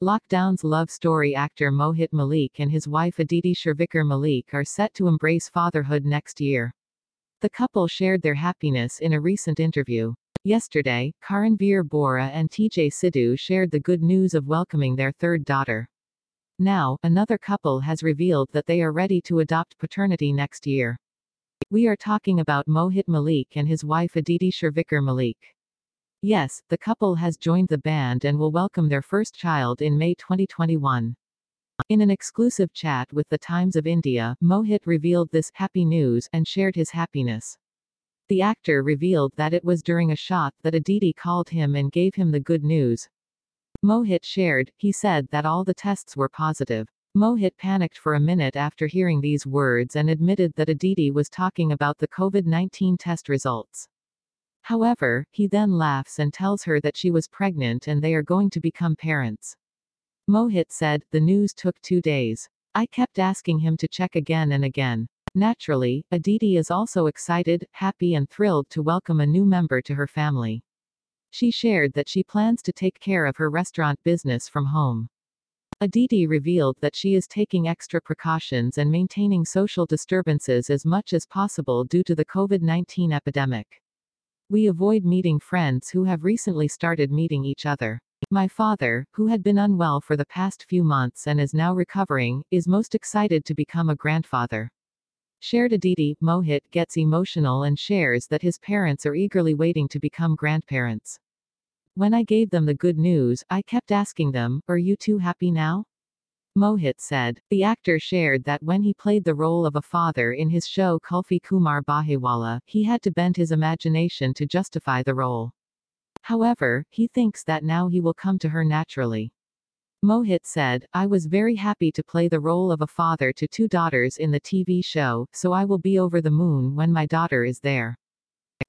Lockdown's love story actor Mohit Malik and his wife Aditi Shirwaikar Malik are set to embrace fatherhood next year. The couple shared their happiness in a recent interview. Yesterday, Karanvir Bohra and Teejay Sidhu shared the good news of welcoming their third daughter. Now, another couple has revealed that they are ready to adopt paternity next year. We are talking about Mohit Malik and his wife Aditi Shirwaikar Malik. Yes, the couple has joined the band and will welcome their first child in May 2021. In an exclusive chat with the Times of India, Mohit revealed this happy news and shared his happiness. The actor revealed that it was during a shot that Aditi called him and gave him the good news. Mohit shared, he said that all the tests were positive. Mohit panicked for a minute after hearing these words and admitted that Aditi was talking about the COVID 19 test results. However, he then laughs and tells her that she was pregnant and they are going to become parents. Mohit said, The news took two days. I kept asking him to check again and again. Naturally, Aditi is also excited, happy, and thrilled to welcome a new member to her family. She shared that she plans to take care of her restaurant business from home. Aditi revealed that she is taking extra precautions and maintaining social disturbances as much as possible due to the COVID 19 epidemic. We avoid meeting friends who have recently started meeting each other. My father, who had been unwell for the past few months and is now recovering, is most excited to become a grandfather. Shared Aditi, Mohit gets emotional and shares that his parents are eagerly waiting to become grandparents. When I gave them the good news, I kept asking them, Are you too happy now? Mohit said. The actor shared that when he played the role of a father in his show Kulfi Kumarr Bajewala, he had to bend his imagination to justify the role. However, he thinks that now he will come to her naturally. Mohit said, I was very happy to play the role of a father to two daughters in the TV show, so I will be over the moon when my daughter is there.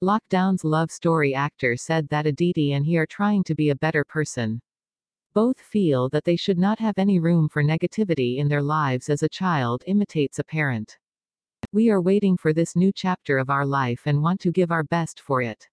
Lockdown's love story actor said that Aditi and he are trying to be a better person. Both feel that they should not have any room for negativity in their lives as a child imitates a parent. We are waiting for this new chapter of our life and want to give our best for it.